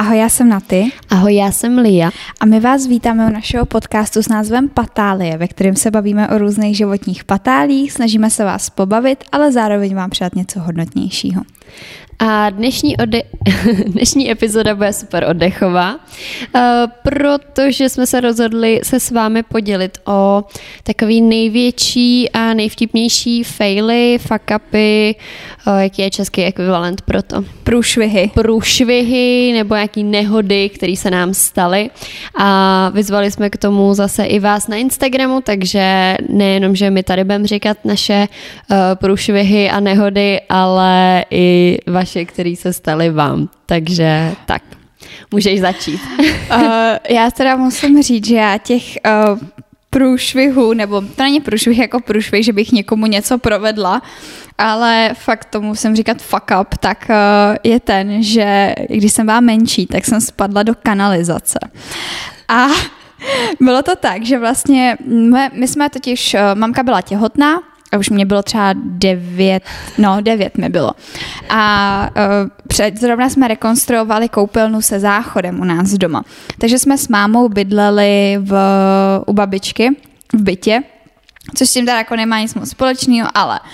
Ahoj, já jsem Naty. Ahoj, já jsem Lia. A my vás vítáme u našeho podcastu s názvem Patálie, ve kterém se bavíme o různých životních patálích, snažíme se vás pobavit, ale zároveň vám přát něco hodnotnějšího. A dnešní, ode- dnešní epizoda bude super oddechová, uh, protože jsme se rozhodli se s vámi podělit o takový největší a nejvtipnější faily, fuck upy, uh, jaký je český ekvivalent pro to? Průšvihy. Průšvihy nebo jaký nehody, které se nám staly. A vyzvali jsme k tomu zase i vás na Instagramu, takže nejenom, že my tady budeme říkat naše uh, průšvihy a nehody, ale i vaše které se staly vám. Takže tak, můžeš začít. uh, já teda musím říct, že já těch uh, průšvihů, nebo to není průšvih jako průšvih, že bych někomu něco provedla, ale fakt to musím říkat fuck up, tak uh, je ten, že když jsem byla menší, tak jsem spadla do kanalizace. A bylo to tak, že vlastně my, jsme totiž, mamka byla těhotná a už mě bylo třeba devět, no devět mi bylo. A uh, před, zrovna jsme rekonstruovali koupelnu se záchodem u nás doma. Takže jsme s mámou bydleli v, u babičky v bytě, což s tím teda jako nemá nic moc společného, ale Uh,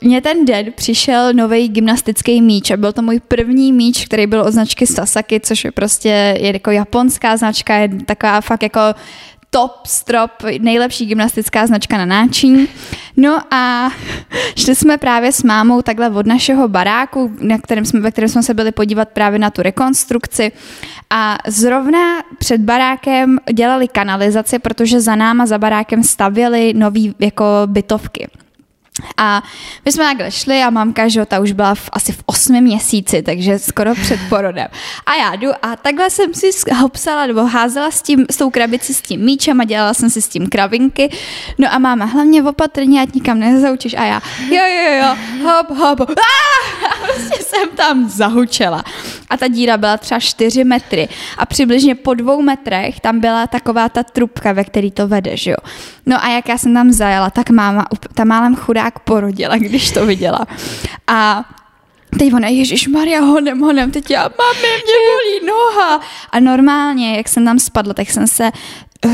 mně ten den přišel nový gymnastický míč a byl to můj první míč, který byl od značky Sasaki, což je prostě je jako japonská značka, je taková fakt jako top strop, nejlepší gymnastická značka na náčiní. No a šli jsme právě s mámou takhle od našeho baráku, na kterém jsme, ve kterém jsme se byli podívat právě na tu rekonstrukci a zrovna před barákem dělali kanalizaci, protože za náma za barákem stavěli nový jako bytovky. A my jsme takhle šli a mamka, že ta už byla v, asi v osmi měsíci, takže skoro před porodem. A já jdu a takhle jsem si hopsala nebo házela s, tím, s tou krabici s tím míčem a dělala jsem si s tím kravinky. No a máma, hlavně opatrně, ať nikam nezaučíš. A já, jo, jo, jo, hop, hop, hop. A prostě jsem tam zahučela. A ta díra byla třeba 4 metry. A přibližně po dvou metrech tam byla taková ta trubka, ve který to vede, že jo. No a jak já jsem tam zajela, tak máma, ta málem chudák porodila, když to viděla. A Teď ona, Ježíš Maria, honem, honem, teď já, mami, mě bolí noha. A normálně, jak jsem tam spadla, tak jsem se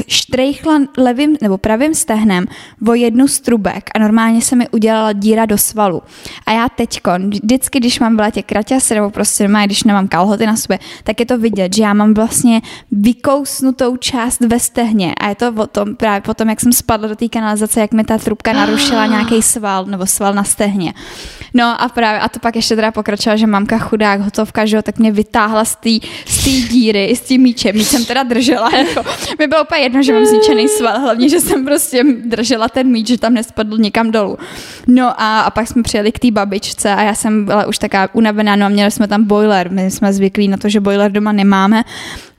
štrejchla levým nebo pravým stehnem o jednu strubek a normálně se mi udělala díra do svalu. A já teďko, vždycky, když mám v létě kraťasy nebo prostě má, když nemám kalhoty na sobě, tak je to vidět, že já mám vlastně vykousnutou část ve stehně a je to o tom, právě potom, jak jsem spadla do té kanalizace, jak mi ta trubka narušila nějaký sval nebo sval na stehně. No a právě, a to pak ještě teda pokračovala, že mamka chudák, hotovka, že jo, tak mě vytáhla z té z díry, i s tím míčem. Míč jsem teda držela, jako, mi bylo úplně jedno, že mám zničený sval, hlavně, že jsem prostě držela ten míč, že tam nespadl někam dolů. No a, a pak jsme přijeli k té babičce a já jsem byla už taká unavená, no a měli jsme tam boiler, my jsme zvyklí na to, že boiler doma nemáme.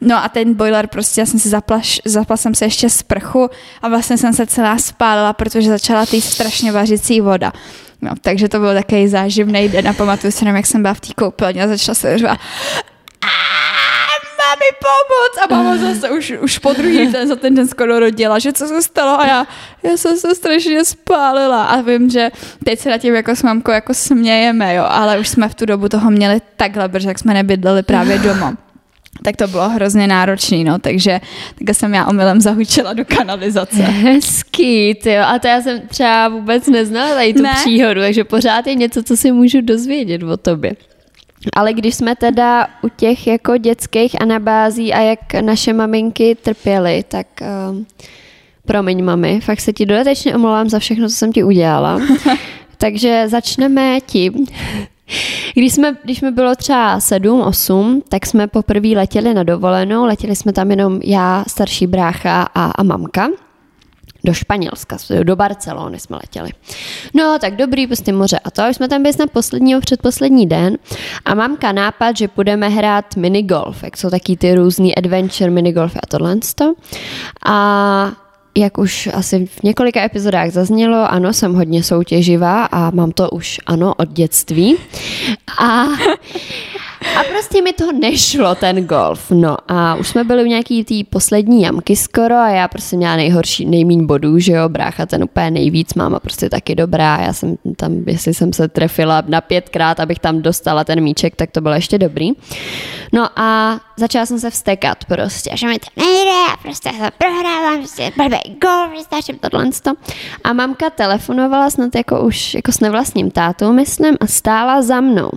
No a ten boiler prostě, já jsem si zapla, zapla jsem se ještě sprchu a vlastně jsem se celá spálila, protože začala ty strašně vařicí voda. No, takže to byl takový záživný den a pamatuju si, jak jsem byla v té koupelně a začala se mi pomoct. A máma zase už, už po druhý den za ten den skoro rodila, že co se stalo a já, já jsem se strašně spálila a vím, že teď se na tím jako s mamkou jako smějeme, jo, ale už jsme v tu dobu toho měli takhle, protože jak jsme nebydleli právě doma tak to bylo hrozně náročný, no, takže tak jsem já omylem zahučila do kanalizace. Hezký, jo, a to já jsem třeba vůbec neznala tady tu ne. příhodu, takže pořád je něco, co si můžu dozvědět o tobě. Ale když jsme teda u těch jako dětských anabází a jak naše maminky trpěly, tak um, promiň mami, fakt se ti dodatečně omlouvám za všechno, co jsem ti udělala. Takže začneme tím. Když jsme, když mi bylo třeba 7, 8, tak jsme poprvé letěli na dovolenou, letěli jsme tam jenom já, starší brácha a, a mamka do Španělska, do Barcelony jsme letěli. No, tak dobrý, prostě moře a to. Už jsme tam byli na posledního předposlední den a mamka nápad, že půjdeme hrát minigolf, jak jsou taky ty různý adventure minigolf a tohle. A jak už asi v několika epizodách zaznělo, ano, jsem hodně soutěživá a mám to už, ano, od dětství. A A prostě mi to nešlo, ten golf. No a už jsme byli u nějaký tý poslední jamky skoro a já prostě měla nejhorší, nejmín bodů, že jo, brácha ten úplně nejvíc, máma prostě taky dobrá, já jsem tam, jestli jsem se trefila na pětkrát, abych tam dostala ten míček, tak to bylo ještě dobrý. No a začala jsem se vstekat prostě, že mi to nejde, prostě se prohrávám, prostě blbý golf, prostě tohle. A mamka telefonovala snad jako už jako s nevlastním tátou, myslím, a stála za mnou.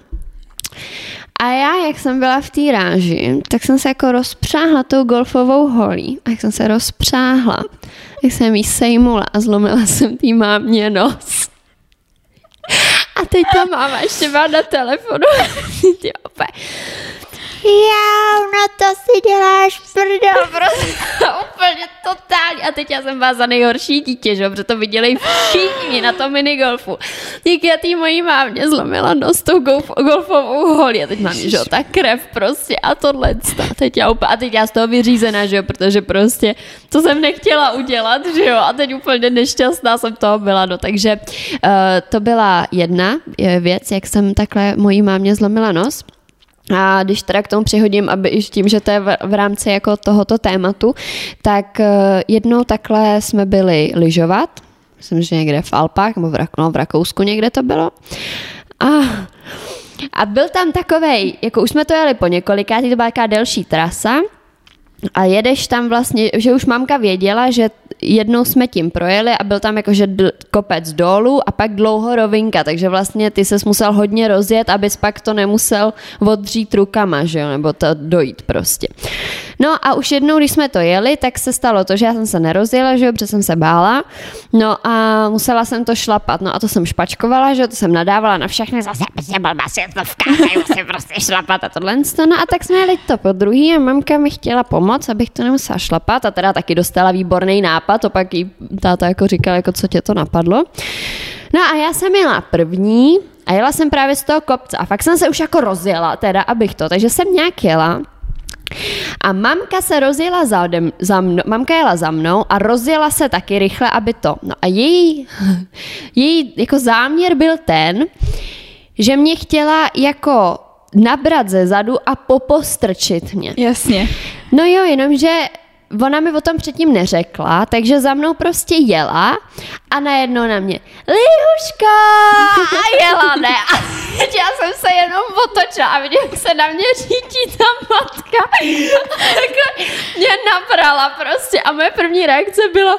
A já, jak jsem byla v té ráži, tak jsem se jako rozpřáhla tou golfovou holí. A jak jsem se rozpřáhla, tak jsem jí sejmula a zlomila jsem tý mámě nos. A teď ta máma ještě má na telefonu. Já, no to si děláš prdel, prostě úplně totálně. A teď já jsem vás za nejhorší dítě, že protože to viděli všichni na tom minigolfu. Díky já tý mojí mámě zlomila nos tou golf, golfovou holí a teď mám, že jo, ta krev prostě a tohle. A teď já úplně, a teď já z toho vyřízená, že jo, protože prostě to jsem nechtěla udělat, že jo, a teď úplně nešťastná jsem toho byla, no takže uh, to byla jedna věc, jak jsem takhle mojí mámě zlomila nos. A když teda k tomu přihodím, aby i tím, že to je v rámci jako tohoto tématu, tak eh, jednou takhle jsme byli lyžovat, myslím, že někde v Alpách, nebo v, Rak- no, v Rakousku někde to bylo. A, a byl tam takovej, jako už jsme to jeli po několikrát, to byla taková delší trasa, a jedeš tam vlastně, že už mamka věděla, že jednou jsme tím projeli a byl tam jakože d- kopec dolů a pak dlouho rovinka, takže vlastně ty ses musel hodně rozjet, abys pak to nemusel odřít rukama, že jo, nebo to dojít prostě. No a už jednou, když jsme to jeli, tak se stalo to, že já jsem se nerozjela, že jo, protože jsem se bála, no a musela jsem to šlapat, no a to jsem špačkovala, že jo, to jsem nadávala na všechny, zase prostě blbá světlovka, musím prostě šlapat a tohle, no a tak jsme jeli to po druhý a mamka mi chtěla pomoct, abych to nemusela šlapat a teda taky dostala výborný nápad, to pak jí táta jako říkal, jako co tě to napadlo. No a já jsem jela první a jela jsem právě z toho kopce a fakt jsem se už jako rozjela, teda abych to, takže jsem nějak jela a mamka se rozjela za, odem, za mnou, mamka jela za mnou a rozjela se taky rychle, aby to. No a její, její jako záměr byl ten, že mě chtěla jako nabrat ze zadu a popostrčit mě. Jasně. No jo, jenomže ona mi o tom předtím neřekla, takže za mnou prostě jela a najednou na mě Lihuška! A jela, ne? A já jsem se jenom otočila a vidím, jak se na mě řítí ta matka. Tak mě nabrala prostě a moje první reakce byla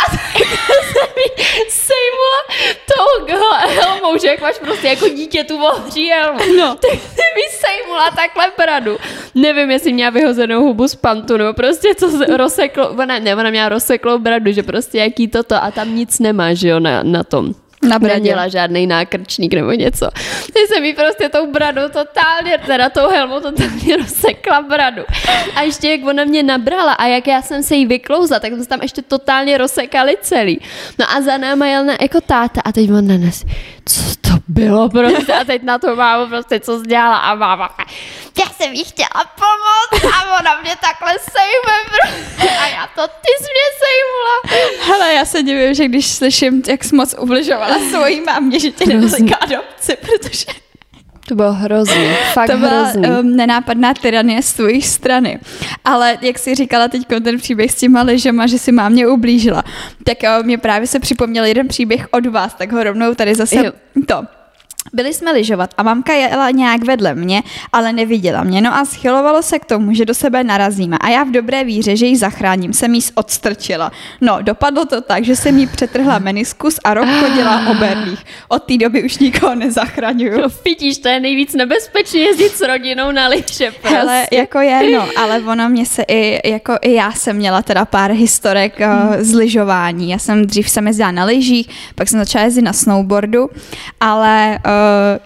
a jsem mi sejmula tou helmou, že jak máš prostě jako dítě tu ohří helmu. No. Tak jsem mi sejmula takhle bradu. Nevím, jestli měla vyhozenou hubu z pantu, nebo prostě co rozseklo, ona, ne, ona měla rozseklou bradu, že prostě jaký toto a tam nic nemá, že jo, na, na tom na. Neměla žádný nákrčník nebo něco. Ty se mi prostě tou bradou totálně, teda tou helmou totálně rozsekla bradu. A ještě jak ona mě nabrala a jak já jsem se jí vyklouzla, tak jsme se tam ještě totálně rozsekali celý. No a za náma jel na jako táta a teď on na nás, co to bylo prostě a teď na to mámu prostě co dělala a máma já jsem jí chtěla pomoct a ona mě takhle sejme prostě. a já to ty jsi mě sejmula. Hele, já se divím, že když slyším, jak jsi moc ubližovala svojí mámě, že tě nedozeká adopci, protože to bylo hrozný, fakt To byla hrozný. Um, nenápadná tyranie z tvojí strany. Ale jak jsi říkala teď ten příběh s těma ležema, že si mámě ublížila, tak uh, mě právě se připomněl jeden příběh od vás, tak ho rovnou tady zase jo. to byli jsme lyžovat a mamka jela nějak vedle mě, ale neviděla mě. No a schylovalo se k tomu, že do sebe narazíme. A já v dobré víře, že ji zachráním, jsem jí odstrčila. No, dopadlo to tak, že jsem jí přetrhla meniskus a rok chodila o berlích. Od té doby už nikoho nezachraňuju. No, vidíš, to je nejvíc nebezpečné jezdit s rodinou na lyže. Prostě. Hele, jako je, no, ale ono mě se i, jako i já jsem měla teda pár historek uh, z lyžování. Já jsem dřív jsem jezdila na lyžích, pak jsem začala jezdit na snowboardu, ale uh, uh,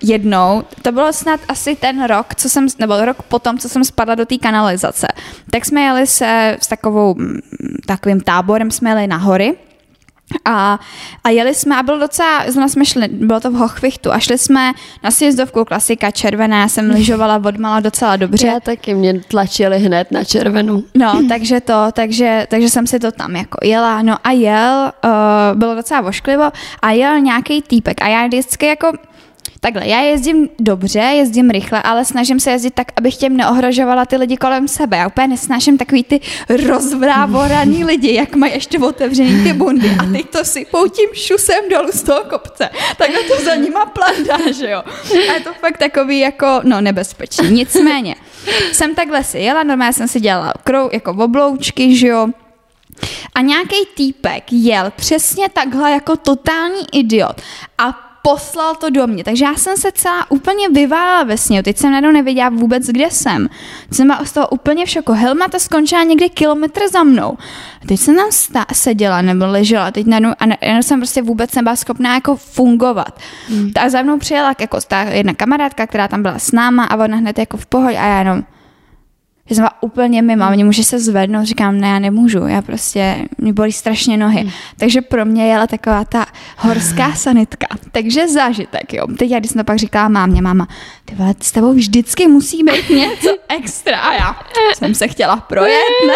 jednou, to bylo snad asi ten rok, co jsem, nebo rok potom, co jsem spadla do té kanalizace, tak jsme jeli se s takovou, mm, takovým táborem, jsme jeli na hory a, a jeli jsme a bylo docela, zrovna jsme šli, bylo to v Hochvichtu a šli jsme na sjezdovku klasika červená, já jsem lyžovala odmala docela dobře. Já taky, mě tlačili hned na červenou. No, takže to, takže, takže jsem si to tam jako jela, no a jel, uh, bylo docela vošklivo a jel nějaký týpek a já vždycky jako Takhle, já jezdím dobře, jezdím rychle, ale snažím se jezdit tak, abych těm neohrožovala ty lidi kolem sebe. Já úplně nesnáším takový ty rozvrávoraný lidi, jak mají ještě otevřený ty bundy a teď to sypou tím šusem dolů z toho kopce. Takhle to za nima plandá, že jo. A je to fakt takový jako, no nebezpečný. Nicméně, jsem takhle si jela, normálně jsem si dělala krou, jako obloučky, že jo, a nějaký týpek jel přesně takhle jako totální idiot a poslal to do mě. Takže já jsem se celá úplně vyvála ve sněhu. Teď jsem najednou nevěděla vůbec, kde jsem. Teď jsem byla z toho úplně v šoku. Helma ta skončila někde kilometr za mnou. A teď jsem tam stá- seděla nebo ležela. Teď najednou, a najednou jsem prostě vůbec nebyla schopná jako fungovat. Hmm. A za mnou přijela jako ta jedna kamarádka, která tam byla s náma a ona hned jako v pohodě a já jenom že jsem byla úplně mimo, hmm. mě může se zvednout, říkám, ne, já nemůžu, já prostě, mě bolí strašně nohy. Hmm. Takže pro mě jela taková ta horská sanitka. Takže zážitek, jo. Teď já, když jsem to pak říkala mámě, máma, ty vole, s tebou vždycky musí být něco extra. A já jsem se chtěla projet na,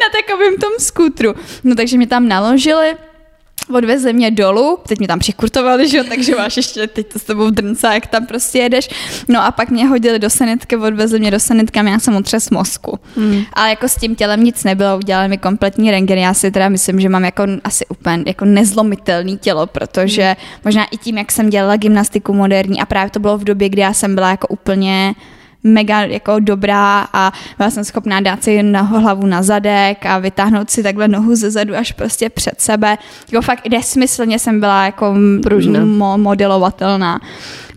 na takovém tom skutru. No takže mě tam naložili, odvezli mě dolů, teď mě tam přikurtovali, že jo, takže máš ještě teď to s tebou drnca, jak tam prostě jedeš. No a pak mě hodili do sanitky, odvezli mě do sanitky a já jsem otřes mozku. Hmm. Ale jako s tím tělem nic nebylo, udělali mi kompletní rengen. Já si teda myslím, že mám jako asi úplně jako nezlomitelný tělo, protože hmm. možná i tím, jak jsem dělala gymnastiku moderní a právě to bylo v době, kdy já jsem byla jako úplně mega jako dobrá a byla jsem schopná dát si na hlavu na zadek a vytáhnout si takhle nohu ze zadu až prostě před sebe. Jako fakt nesmyslně jsem byla jako mo- modelovatelná.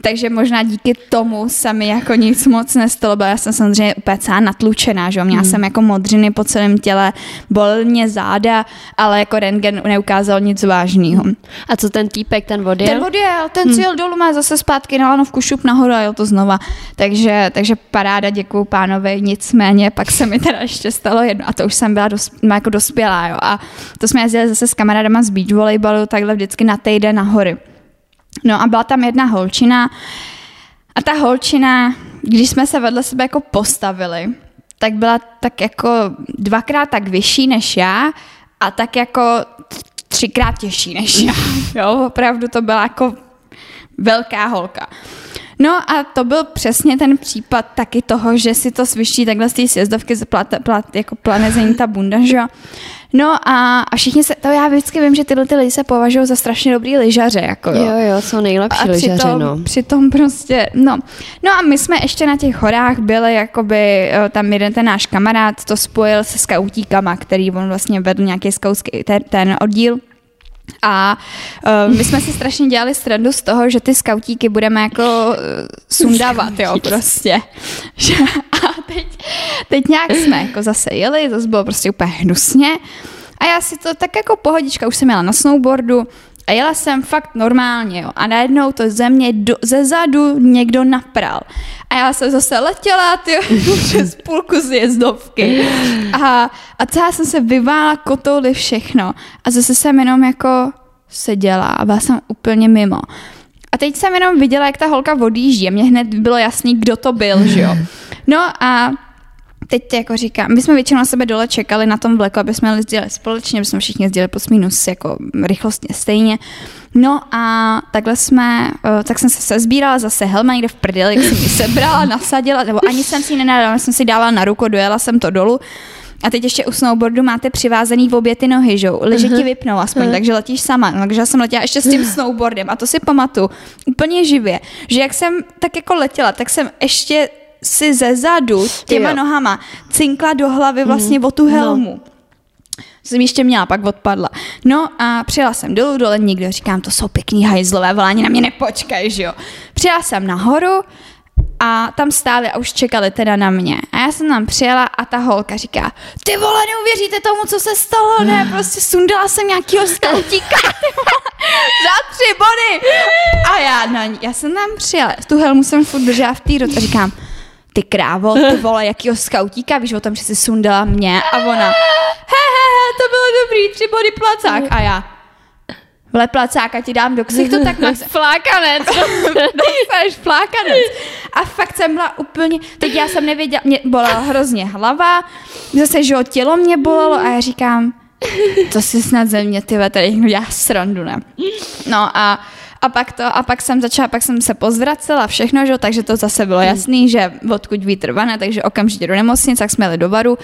Takže možná díky tomu se mi jako nic moc nestalo, byla jsem samozřejmě úplně celá natlučená, že Měla hmm. jsem jako modřiny po celém těle, bol mě záda, ale jako rentgen neukázal nic vážného. A co ten týpek, ten odjel? Ten odjel, ten hmm. cíl dolů má zase zpátky na lanovku šup nahoru a jel to znova. Takže, takže paráda, děkuju pánovi, nicméně pak se mi teda ještě stalo jedno a to už jsem byla dos, jako dospělá, jo. A to jsme jezdili zase s kamarádama z beach volejbalu takhle vždycky na týden na hory. No a byla tam jedna holčina a ta holčina, když jsme se vedle sebe jako postavili, tak byla tak jako dvakrát tak vyšší než já a tak jako třikrát těžší než já. Jo, opravdu to byla jako velká holka. No a to byl přesně ten případ taky toho, že si to sviští takhle z té sjezdovky, plat, plat, jako planezení ta bunda, že jo. No a, a všichni se, to já vždycky vím, že tyhle ty lidi se považují za strašně dobrý lyžaře, jako jo. Jo, jo, jsou nejlepší a lyžaři, přitom, no. Přitom prostě, no. No a my jsme ještě na těch horách byli, jakoby tam jeden ten náš kamarád to spojil se skautíkama, který on vlastně vedl nějaký skautský ten, ten oddíl. A uh, my jsme si strašně dělali srandu z toho, že ty skautíky budeme jako uh, sundávat, jo, prostě. a teď, teď nějak jsme jako zase jeli, to bylo prostě úplně hnusně. A já si to tak jako pohodička, už jsem jela na snowboardu, a jela jsem fakt normálně, jo. A najednou to ze mě do, ze zadu někdo napral. A já jsem zase letěla, ty přes půlku zjezdovky. A, a celá jsem se vyvála kotouly všechno. A zase jsem jenom jako seděla a byla jsem úplně mimo. A teď jsem jenom viděla, jak ta holka odjíždí a mě hned bylo jasný, kdo to byl, že jo. No a teď jako říkám, my jsme většinou na sebe dole čekali na tom vleku, aby jsme jezdili společně, aby jsme všichni jezdili plus minus jako rychlostně stejně. No a takhle jsme, eh, tak jsem se sezbírala zase helma někde v prdeli, jak jsem ji sebrala, nasadila, nebo ani jsem si ji nenadala, jsem si dávala na ruku, dojela jsem to dolů. A teď ještě u snowboardu máte přivázaný v obě ty nohy, že Liže uh-huh. ti vypnou aspoň, uh-huh. takže letíš sama. No, takže já jsem letěla ještě s tím snowboardem a to si pamatuju úplně živě, že jak jsem tak jako letěla, tak jsem ještě si ze zadu těma jo. nohama cinkla do hlavy mhm. vlastně mm. o tu helmu. No. Jsem ještě měla, pak odpadla. No a přijela jsem dolů, dole nikdo, říkám, to jsou pěkný hajzlové, volání na mě nepočkaj, že jo. Přijela jsem nahoru a tam stáli a už čekali teda na mě. A já jsem tam přijela a ta holka říká, ty vole, neuvěříte tomu, co se stalo, ne, prostě sundala jsem nějakýho skautíka, za tři body. A já, no, já jsem tam přijela, tu helmu jsem furt držela v té a říkám, ty krávo, ty vole, jakýho skautíka, víš o tom, že jsi sundala mě a ona, he, he, he, to bylo dobrý, tři body placák a já, vle placáka ti dám do ksichtu, tak máš flákanec. Dostaneš flákanec. A fakt jsem byla úplně, teď já jsem nevěděla, mě bolela hrozně hlava, zase, že tělo mě bolelo a já říkám, to si snad ze mě, ty tady dělá srandu, ne? No a a pak to, a pak jsem začala, pak jsem se pozvracela všechno, že? takže to zase bylo jasný, že odkud vítr vane, takže okamžitě do nemocnice, tak jsme jeli do varu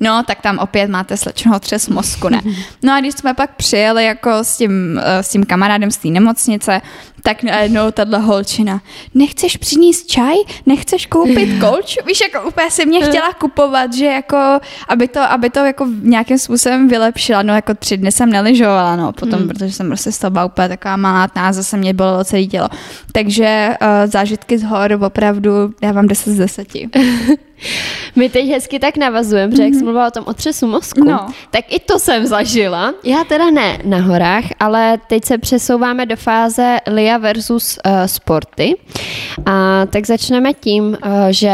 no tak tam opět máte slečnou třes mozku, ne. No a když jsme pak přijeli jako s tím, eh, s tím kamarádem z té nemocnice, tak najednou tahle holčina, nechceš přinést čaj? Nechceš koupit kolč? Víš, jako úplně si mě chtěla kupovat, že jako, aby to, aby to jako nějakým způsobem vylepšila, no jako tři dny jsem neližovala, no potom, hmm. protože jsem prostě z toho úplně taková malá a zase mě bylo celé tělo. Takže uh, zážitky z hor opravdu dávám 10 z 10. My teď hezky tak navazujeme, protože jak jsem mhm. mluvila o tom otřesu mozku, no. tak i to jsem zažila. Já teda ne na horách, ale teď se přesouváme do fáze Lia versus uh, sporty. A tak začneme tím, uh, že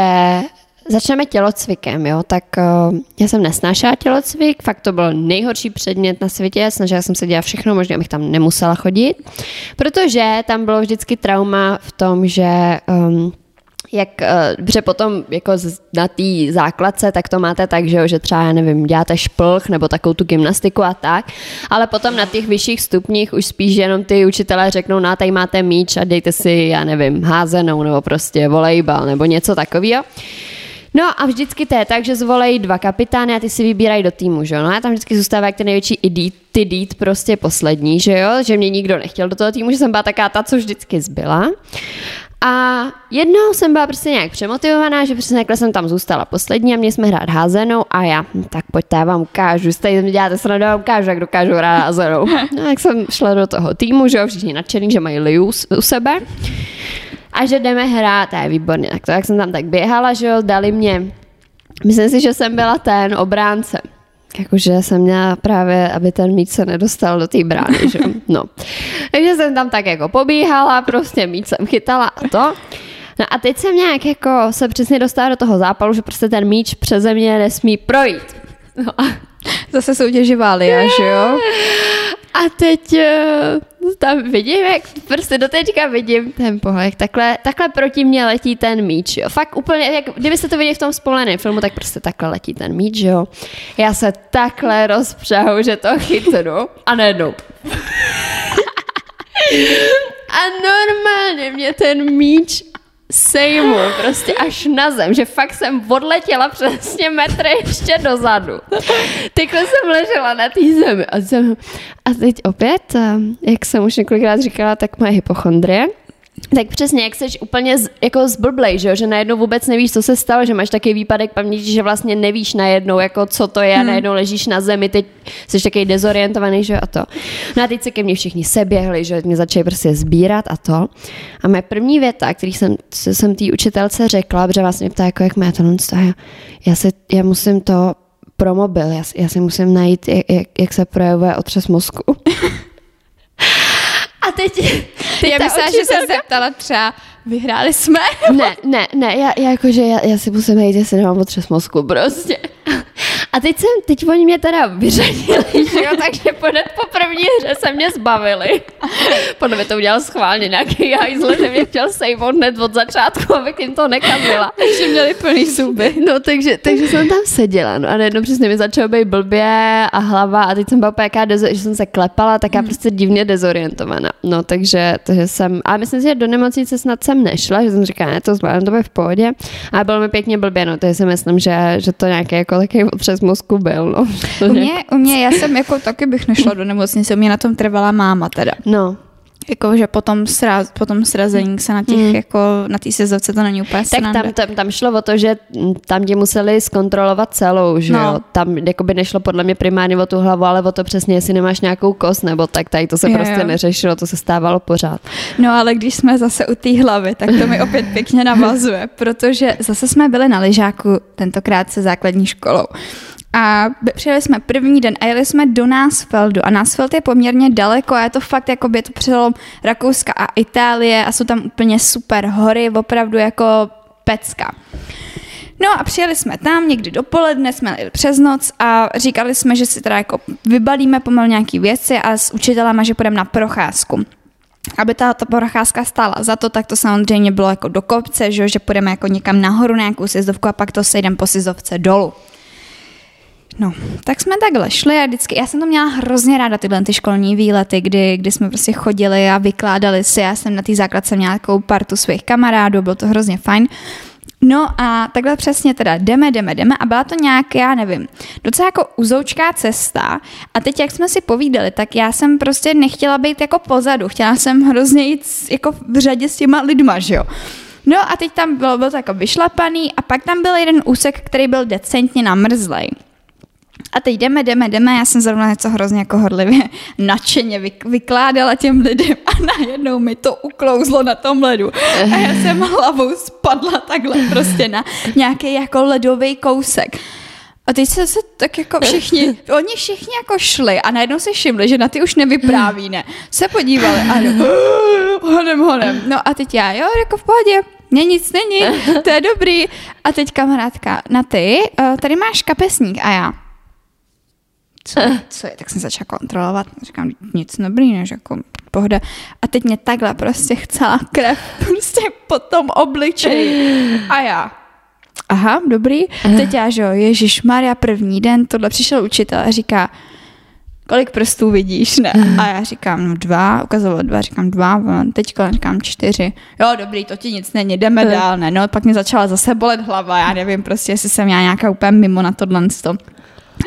Začneme tělocvikem, jo, tak uh, já jsem nesnášela tělocvik, fakt to byl nejhorší předmět na světě, snažila jsem se dělat všechno možná abych tam nemusela chodit, protože tam bylo vždycky trauma v tom, že um, jak, že potom jako na té základce, tak to máte tak, že, jo, že třeba, já nevím, děláte šplch nebo takovou tu gymnastiku a tak, ale potom na těch vyšších stupních už spíš jenom ty učitelé řeknou, no tady máte míč a dejte si, já nevím, házenou nebo prostě volejbal nebo něco takového. No a vždycky to je tak, že zvolejí dva kapitány a ty si vybírají do týmu, že jo? No a tam vždycky zůstává jak ten největší idít, ty dít prostě poslední, že jo? Že mě nikdo nechtěl do toho týmu, že jsem byla taká ta, co vždycky zbyla. A jednou jsem byla prostě nějak přemotivovaná, že přesně takhle jsem tam zůstala poslední a mě jsme hrát házenou a já, hm, tak pojďte, já vám ukážu, jste mi děláte se vám ukážu, jak dokážu hrát házenou. No jak jsem šla do toho týmu, že jo, všichni nadšený, že mají liu u sebe a že jdeme hrát, a je výborně, tak to, jak jsem tam tak běhala, že jo, dali mě, myslím si, že jsem byla ten obránce, jakože jsem měla právě, aby ten míč se nedostal do té brány, že no. Takže jsem tam tak jako pobíhala, prostě míč jsem chytala a to. No a teď jsem nějak jako se přesně dostala do toho zápalu, že prostě ten míč přeze mě nesmí projít. No a Zase soutěživá Lia, že jo? A teď uh, tam vidím, jak prostě do teďka vidím ten pohled, takhle, takhle proti mě letí ten míč, jo. Fakt úplně, jak, kdybyste to viděli v tom spoleném filmu, tak prostě takhle letí ten míč, jo. Já se takhle rozpřahu, že to chytnu a nejdu. A normálně mě ten míč sejmu prostě až na zem, že fakt jsem odletěla přesně metry ještě dozadu. Takhle jsem ležela na té zemi a, jsem, a teď opět, eh, jak jsem už několikrát říkala, tak moje hypochondrie, tak přesně, jak jsi úplně z, jako zblblej, že, že najednou vůbec nevíš, co se stalo, že máš takový výpadek paměti, že vlastně nevíš najednou, jako co to je, hmm. najednou ležíš na zemi, teď jsi takový dezorientovaný, že a to. No a teď se ke mně všichni seběhli, že mě začali prostě sbírat a to. A moje první věta, který jsem, jsem té učitelce řekla, protože vlastně ptá, jako jak má to já, já, se, já musím to pro mobil, já, já si musím najít, jak, jak, jak se projevuje otřes mozku. A teď, teď já myslela, že se zeptala třeba, vyhráli jsme? Ne, ne, ne, já, já jakože, já, já si musím najít, jestli nemám otřes mozku, prostě. A teď jsem, teď oni mě teda vyřadili, že jo, takže podat po první hře se mě zbavili. Podle mě to udělal schválně nějaký hajzle, že mě chtěl sejmout hned od začátku, abych jim to nekazila. Takže měli plný zuby. No, takže, takže jsem tam seděla, no a najednou přesně mi začalo být blbě a hlava a teď jsem byla jaká, dezo, že jsem se klepala, tak já hmm. prostě divně dezorientovaná. No, takže, takže jsem, a myslím si, že do nemocnice snad jsem nešla, že jsem říkala, ne, to zvládám, to bude v pohodě. A bylo mi pěkně blbě, no, takže si myslím, že, že to nějaký jako takový přes mozku byl. No. U, mě, u mě, já jsem jako taky bych nešla do nemocnice, u mě na tom trvala máma teda. No. Jako, že potom, sraz, potom srazení se na těch, mm. jako na té sezovce to není úplně Tak tam, tam, tam, šlo o to, že tam tě museli zkontrolovat celou, že no. jo? Tam jako by nešlo podle mě primárně o tu hlavu, ale o to přesně, jestli nemáš nějakou kost, nebo tak tady to se je, prostě jo. neřešilo, to se stávalo pořád. No ale když jsme zase u té hlavy, tak to mi opět pěkně navazuje, protože zase jsme byli na lyžáku tentokrát se základní školou. A přijeli jsme první den a jeli jsme do Násfeldu. A Násfeld je poměrně daleko a je to fakt jako by to přelom Rakouska a Itálie a jsou tam úplně super hory, opravdu jako pecka. No a přijeli jsme tam někdy dopoledne, jsme jeli přes noc a říkali jsme, že si teda jako vybalíme pomalu nějaký věci a s učitelama, že půjdeme na procházku. Aby ta, ta procházka stála za to, tak to samozřejmě bylo jako do kopce, že, že půjdeme jako někam nahoru na nějakou sjezdovku a pak to sejdeme po sjezdovce dolů. No, tak jsme takhle šli a vždycky, já jsem to měla hrozně ráda, tyhle ty školní výlety, kdy, kdy jsme prostě chodili a vykládali si, já jsem na té základce měla takovou partu svých kamarádů, bylo to hrozně fajn. No a takhle přesně teda jdeme, jdeme, jdeme a byla to nějak, já nevím, docela jako uzoučká cesta a teď jak jsme si povídali, tak já jsem prostě nechtěla být jako pozadu, chtěla jsem hrozně jít jako v řadě s těma lidma, že jo. No a teď tam bylo, bylo to jako vyšlapaný a pak tam byl jeden úsek, který byl decentně namrzlej. A teď jdeme, jdeme, jdeme, já jsem zrovna něco hrozně jako horlivě nadšeně vykládala těm lidem a najednou mi to uklouzlo na tom ledu. A já jsem hlavou spadla takhle prostě na nějaký jako ledový kousek. A teď se, se tak jako všichni, oni všichni jako šli a najednou si všimli, že na ty už nevypráví, ne. Se podívali a honem, honem. No a teď já, jo, jako v pohodě, mě nic není, to je dobrý. A teď kamarádka, na ty, eh, tady máš kapesník a já co, co je, tak jsem začala kontrolovat, říkám, nic dobrý, než jako pohoda. A teď mě takhle prostě chcela krev prostě po tom obličeji. A já, aha, dobrý. Teď já, že jo, Ježíš Maria, první den, tohle přišel učitel a říká, kolik prstů vidíš, ne? A já říkám, no dva, ukazoval dva, říkám dva, teď říkám čtyři. Jo, dobrý, to ti nic není, jdeme dál, ne? No, pak mě začala zase bolet hlava, já nevím prostě, jestli jsem já nějaká úplně mimo na tohle.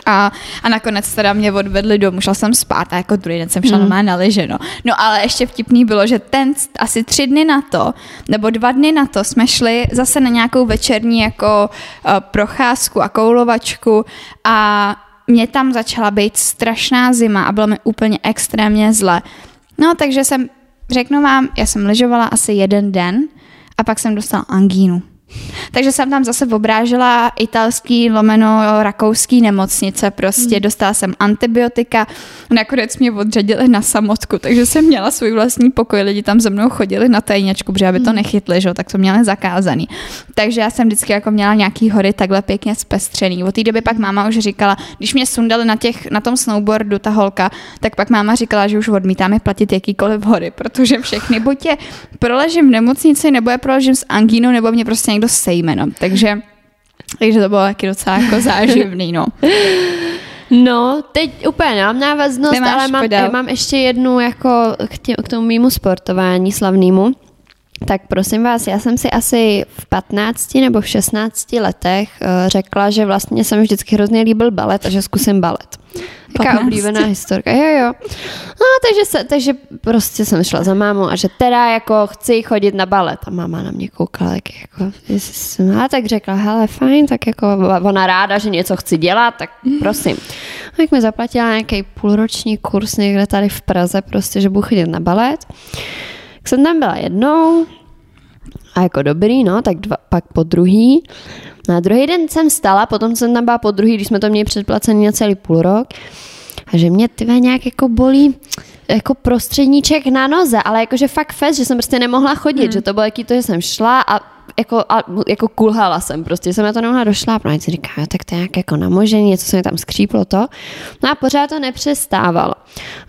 A, a nakonec teda mě odvedli domů, šla jsem spát a jako druhý den jsem šla hmm. na liže, no. no ale ještě vtipný bylo, že ten asi tři dny na to, nebo dva dny na to jsme šli zase na nějakou večerní jako uh, procházku a koulovačku a mě tam začala být strašná zima a bylo mi úplně extrémně zle. No takže jsem, řeknu vám, já jsem lyžovala asi jeden den a pak jsem dostala angínu. Takže jsem tam zase obrážela italský, lomeno, rakouský nemocnice, prostě hmm. dostala jsem antibiotika, nakonec mě odřadili na samotku, takže jsem měla svůj vlastní pokoj, lidi tam ze mnou chodili na tajněčku, protože aby to hmm. nechytli, že? tak to měli zakázaný. Takže já jsem vždycky jako měla nějaký hory takhle pěkně zpestřený. Od té doby pak máma už říkala, když mě sundali na, těch, na tom snowboardu ta holka, tak pak máma říkala, že už odmítáme platit jakýkoliv hory, protože všechny buď je proležím v nemocnici, nebo je proležím s angínou, nebo mě prostě někdo sejme, no. Takže, takže to bylo taky docela jako záživný, no. No, teď úplně nemám návaznost, Nemáš ale mám, mám ještě jednu jako k, tě, k tomu mýmu sportování slavnému. Tak prosím vás, já jsem si asi v 15 nebo v 16 letech uh, řekla, že vlastně jsem vždycky hrozně líbil balet a že zkusím balet. Jaká oblíbená historka, jo, jo. No, takže, se, takže prostě jsem šla za mámou a že teda jako chci chodit na balet. A máma na mě koukala, jak jako, jsem, a tak řekla, hele, fajn, tak jako ona ráda, že něco chci dělat, tak prosím. A jak mi zaplatila nějaký půlroční kurz někde tady v Praze, prostě, že budu chodit na balet. Jsem tam byla jednou a jako dobrý, no, tak dva, pak po druhý. Na druhý den jsem stala, potom jsem tam byla po druhý, když jsme to měli předplacený na celý půl rok. A že mě tyve nějak jako bolí jako prostředníček na noze, ale jakože fakt fest, že jsem prostě nemohla chodit, hmm. že to bylo jaký to, že jsem šla a jako, a, jako kulhala jsem, prostě jsem na to nemohla došlápnout. A si říká, tak to je nějak jako namožení, něco se mi tam skříplo to. No a pořád to nepřestávalo.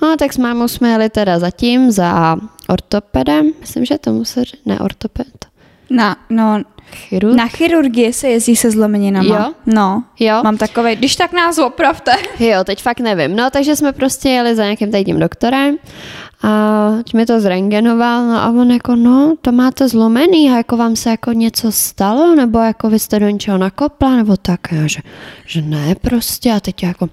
No tak s mámou jsme jeli teda zatím za ortopedem, myslím, že tomu se ne ortoped. Na, no, Chirurg? Na chirurgii se jezdí se zlomeninama. Jo? No. Jo? Mám takovej, když tak nás opravte. Jo, teď fakt nevím. No, takže jsme prostě jeli za nějakým tady tím doktorem a mi to zrengenoval, no a on jako, no, to máte zlomený a jako vám se jako něco stalo, nebo jako vy jste do něčeho nakopla, nebo tak, já, že, že ne prostě. A teď jako,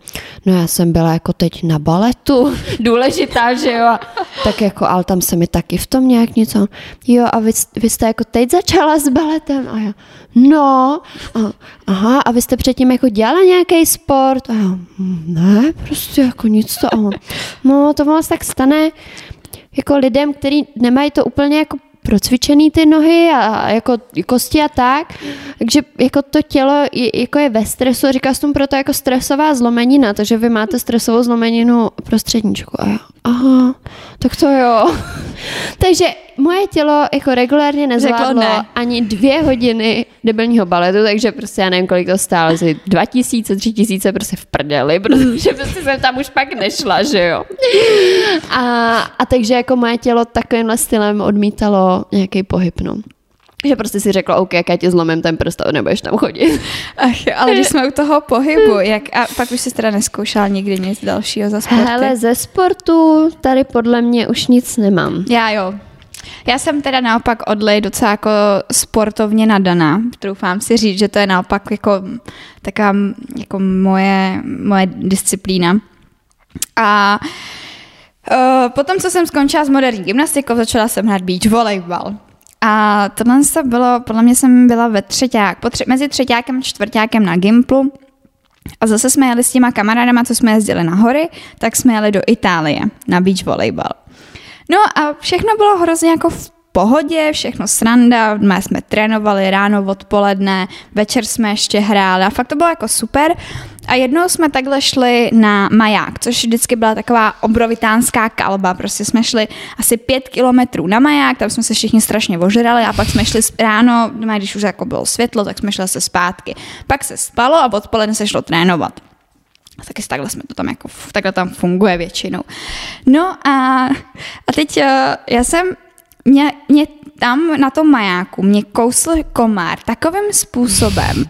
no já jsem byla jako teď na baletu, důležitá, že jo, a tak jako, ale tam se mi taky v tom nějak něco, jo a vy, vy jste jako teď začala s baletem. A já, no, a, aha, a vy jste předtím jako dělala nějaký sport a já, hm, ne, prostě jako nic to, a no to vás tak stane, jako lidem, kteří nemají to úplně jako procvičený ty nohy a jako kosti a tak, takže jako to tělo je, jako je ve stresu, říká se tomu proto jako stresová zlomenina, takže vy máte stresovou zlomeninu prostředníčku a já, aha, tak to jo. takže moje tělo jako regulárně nezvládlo ne. ani dvě hodiny debilního baletu, takže prostě já nevím, kolik to stálo, asi dva tisíce, tři tisíce prostě v prdeli, protože prostě jsem tam už pak nešla, že jo. A, a takže jako moje tělo takovýmhle stylem odmítalo nějaký pohyb, no. že prostě si řekla, OK, jak já ti zlomím ten prst a nebudeš tam chodit. Ach, ale když jsme u toho pohybu, jak, a pak už jsi teda neskoušela nikdy nic dalšího za sporty? Hele, ze sportu tady podle mě už nic nemám. Já jo. Já jsem teda naopak odlej docela jako sportovně nadaná. Troufám si říct, že to je naopak jako taková jako moje, moje disciplína. A uh, potom, co jsem skončila s moderní gymnastikou, začala jsem hrát beach volejbal. A tohle se bylo, podle mě jsem byla ve třeťák, po tři, mezi třetíákem a čtvrtákem na Gimplu. A zase jsme jeli s těma kamarádama, co jsme jezdili na hory, tak jsme jeli do Itálie na beach volejbal. No a všechno bylo hrozně jako v pohodě, všechno sranda, my jsme trénovali ráno, odpoledne, večer jsme ještě hráli a fakt to bylo jako super. A jednou jsme takhle šli na maják, což vždycky byla taková obrovitánská kalba, prostě jsme šli asi pět kilometrů na maják, tam jsme se všichni strašně ožrali a pak jsme šli ráno, když už jako bylo světlo, tak jsme šli se zpátky. Pak se spalo a odpoledne se šlo trénovat. Taky takhle jsme to tam jako, takhle tam funguje většinou. No a, a teď eh, já jsem mě, mě tam na tom majáku mě kousl komár takovým způsobem,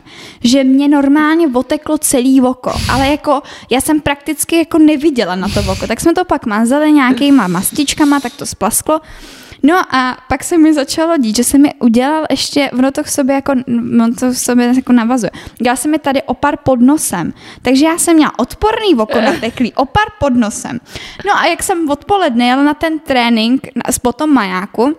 že mě normálně oteklo celý oko, ale jako já jsem prakticky jako neviděla na to oko, tak jsme to pak mazali nějakýma mastičkama, tak to splasklo. No a pak se mi začalo dít, že se mi udělal ještě, ono to v sobě jako, on to v sobě jako navazuje. Dělal se mi tady opar pod nosem, takže já jsem měla odporný oko nateklý, opar pod nosem. No a jak jsem odpoledne jela na ten trénink po tom majáku,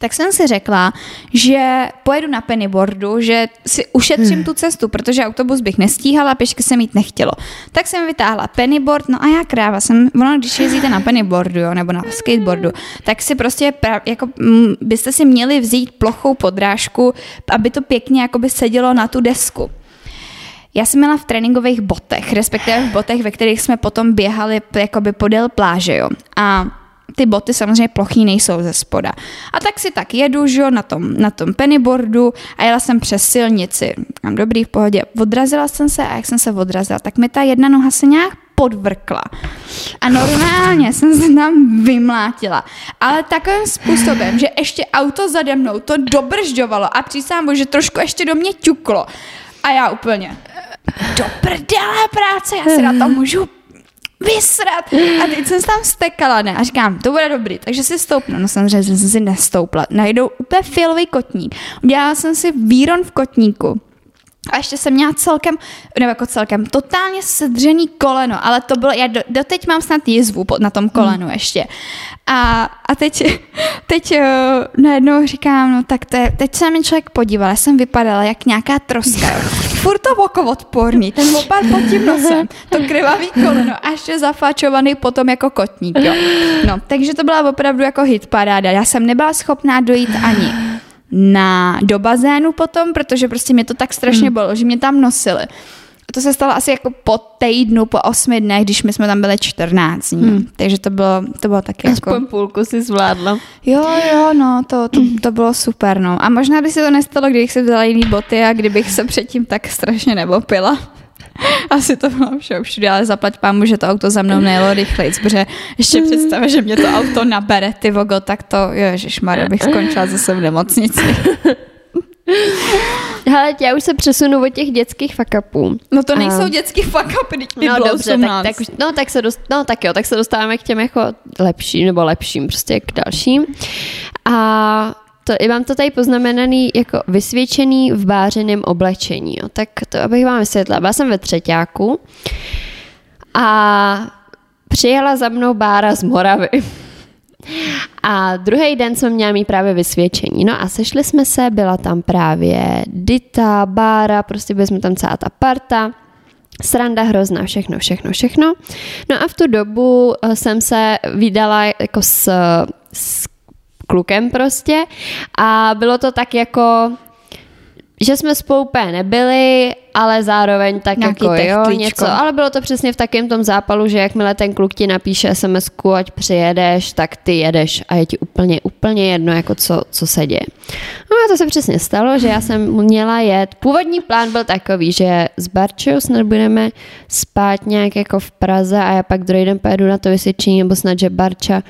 tak jsem si řekla, že pojedu na pennyboardu, že si ušetřím hmm. tu cestu, protože autobus bych nestíhala, pěšky se mít nechtělo. Tak jsem vytáhla pennyboard, no a já kráva jsem, ono, když jezdíte na pennyboardu, jo, nebo na skateboardu, tak si prostě, jako, byste si měli vzít plochou podrážku, aby to pěkně jakoby sedělo na tu desku. Já jsem měla v tréninkových botech, respektive v botech, ve kterých jsme potom běhali jakoby podél pláže, jo. A ty boty samozřejmě plochý nejsou ze spoda. A tak si tak jedu, že na tom, na tom pennyboardu a jela jsem přes silnici. Mám dobrý v pohodě. Odrazila jsem se a jak jsem se odrazila, tak mi ta jedna noha se nějak podvrkla. A normálně jsem se tam vymlátila. Ale takovým způsobem, že ještě auto zade mnou to dobržďovalo a přísám, že trošku ještě do mě ťuklo. A já úplně, do prdele práce, já si na to můžu vysrat. A teď jsem se tam stekala, ne? A říkám, to bude dobrý, takže si stoupnu. No samozřejmě jsem si nestoupla. Najdou úplně fialový kotník. Udělala jsem si výron v kotníku. A ještě jsem měla celkem, nebo jako celkem, totálně sedřený koleno, ale to bylo, já do, doteď mám snad jizvu na tom kolenu hmm. ještě. A, a teď, teď uh, najednou říkám, no tak to je, teď se mi člověk podíval, já jsem vypadala jak nějaká troska. Furt to oko odporný, ten opad pod tím nosem, to krvavý koleno a ještě zafáčovaný potom jako kotník. Jo. No, takže to byla opravdu jako hit paráda. Já jsem nebyla schopná dojít ani na, do bazénu potom, protože prostě mě to tak strašně hmm. bylo, že mě tam nosili. To se stalo asi jako po týdnu, po osmi dnech, když my jsme tam byli 14 dní. Hmm. Takže to bylo, to bylo taky Aspoň jako... půlku si zvládla. Jo, jo, no, to, to, to bylo super, no. A možná by se to nestalo, kdybych si vzala jiný boty a kdybych se předtím tak strašně nebopila. Asi to bylo vše všude, ale zaplať pámu, že to auto za mnou nejelo rychleji, protože ještě představa, že mě to auto nabere, ty vogo, tak to, ježišmarja, bych skončila zase v nemocnici. Hele, já už se přesunu od těch dětských fakapů. No to nejsou a... dětský fakapy, teď no, dobře, tak, tak, už, no, tak se dost, no tak jo, tak se dostáváme k těm jako lepším, nebo lepším, prostě k dalším. A to, mám to tady poznamenaný jako vysvědčený v bářeném oblečení. Jo. Tak to abych vám vysvětlila. Byla jsem ve třetíku a přijela za mnou bára z Moravy. A druhý den jsme měli mít právě vysvědčení. No a sešli jsme se, byla tam právě Dita, Bára, prostě byli jsme tam celá ta parta. Sranda hrozná, všechno, všechno, všechno. No a v tu dobu eh, jsem se vydala jako s, s klukem prostě a bylo to tak jako že jsme spolu úplně nebyli, ale zároveň tak Nějaký jako jo, něco, ale bylo to přesně v takém tom zápalu, že jakmile ten kluk ti napíše sms ať přijedeš, tak ty jedeš a je ti úplně, úplně jedno, jako co, co se děje. No a to se přesně stalo, že já jsem měla jet, původní plán byl takový, že s Barčou snad budeme spát nějak jako v Praze a já pak druhý den pojedu na to vysvědčení, nebo snad, že Barča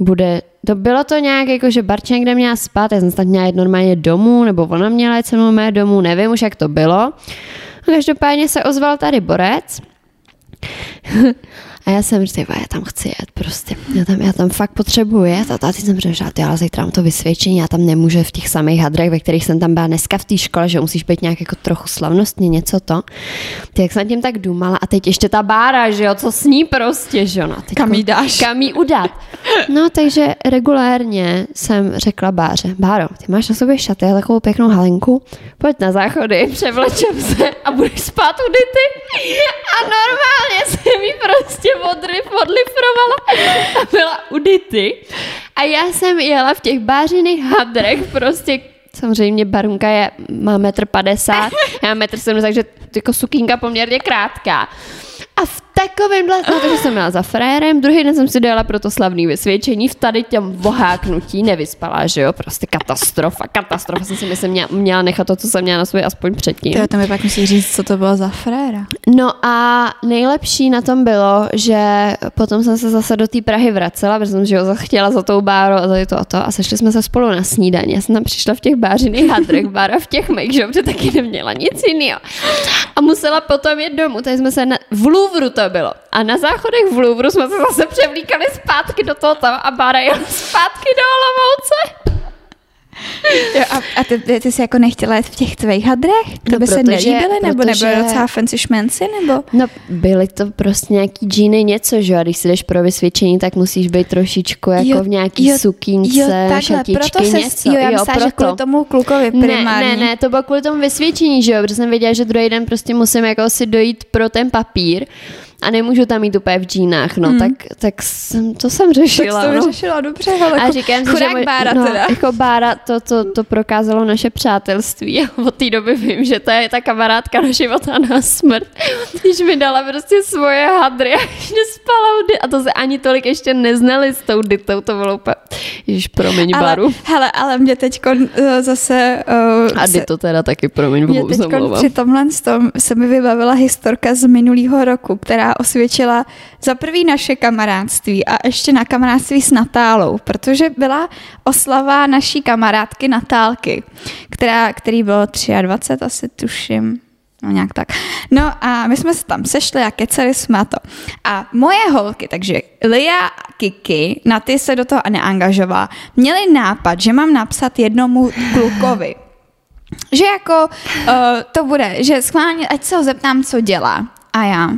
bude, to bylo to nějak jako, že Barča někde měla spát, já jsem snad měla jít normálně domů, nebo ona měla jít se mnou mé domů, nevím už, jak to bylo. A každopádně se ozval tady Borec A já jsem říkala, já tam chci jet prostě. Já tam, já tam fakt potřebuji jet. A teď jsem řekla, že ale zítra mám to vysvědčení, já tam nemůžu v těch samých hadrech, ve kterých jsem tam byla dneska v té škole, že musíš být nějak jako trochu slavnostně, něco to. Ty jak jsem tím tak důmala a teď ještě ta bára, že jo, co s ní prostě, že jo. No, kam jí dáš? Kam jí udat. No, takže regulérně jsem řekla báře, Báro, ty máš na sobě šaty a takovou pěknou halenku, pojď na záchody, převlečem se a budeš spát u Dity. A normálně se mi prostě odry, odlifrovala a byla u Dity. A já jsem jela v těch bářiných hadrech prostě Samozřejmě Barunka je, má metr padesát, já metr 70, takže jako sukínka poměrně krátká. A v takovém no, takže jsem měla za frérem, druhý den jsem si dala pro to slavný vysvědčení, v tady těm voháknutí nevyspala, že jo, prostě katastrofa, katastrofa, jsem si myslím, měla, měla nechat to, co jsem měla na sobě aspoň předtím. Ty to mi pak musí říct, co to bylo za fréra. No a nejlepší na tom bylo, že potom jsem se zase do té Prahy vracela, protože jsem že jo, chtěla za tou báru a za to a to a sešli jsme se spolu na snídaní. Já jsem tam přišla v těch bářiných hadrech, bára v těch make, že jo, taky neměla nic jiného. A musela potom jít domů, takže jsme se na, v Louvru to bylo. A na záchodech v Louvru jsme se zase převlíkali zpátky do toho tam a Bára jela zpátky do Olomouce. Jo, a, a ty, ty jsi jako nechtěla jít v těch tvých hadrech? To no, by protože, se nelíbily? Nebo protože, nebyly docela fancy šmenci? Nebo? No, byly to prostě nějaký džíny něco, že a když si jdeš pro vysvědčení, tak musíš být trošičku jako jo, v nějaký jo, sukínce, jo, takhle, šatičky, proto se, něco. Jo, já jo, proto. že kvůli tomu klukovi primárně. Ne, ne, ne, to bylo kvůli tomu vysvědčení, že jo, protože jsem věděla, že druhý den prostě musím jako si dojít pro ten papír a nemůžu tam mít úplně v džínách, no, mm. tak, tak jsem, to jsem řešila. Tak to no. řešila, dobře, ale a říkám si, že Bára no, teda. Jako Bára, to, to, to prokázalo naše přátelství a od té doby vím, že to je ta kamarádka na život a na smrt. Když mi dala prostě svoje hadry a ještě spala a to se ani tolik ještě neznali s tou ditou, to bylo úplně, ježiš, promiň ale, Baru. Hele, ale mě teď uh, zase... Uh, a Dito teda taky, promiň, Mě teď při tomhle tom se mi vybavila historka z minulého roku, která osvědčila za prvý naše kamarádství a ještě na kamarádství s Natálou, protože byla oslava naší kamarádky Natálky, která, který bylo 23, asi tuším, No nějak tak. No a my jsme se tam sešli a kecali jsme to. A moje holky, takže Lia a Kiki, na ty se do toho neangažovala, měli nápad, že mám napsat jednomu klukovi. Že jako uh, to bude, že schválně, ať se ho zeptám, co dělá. A já,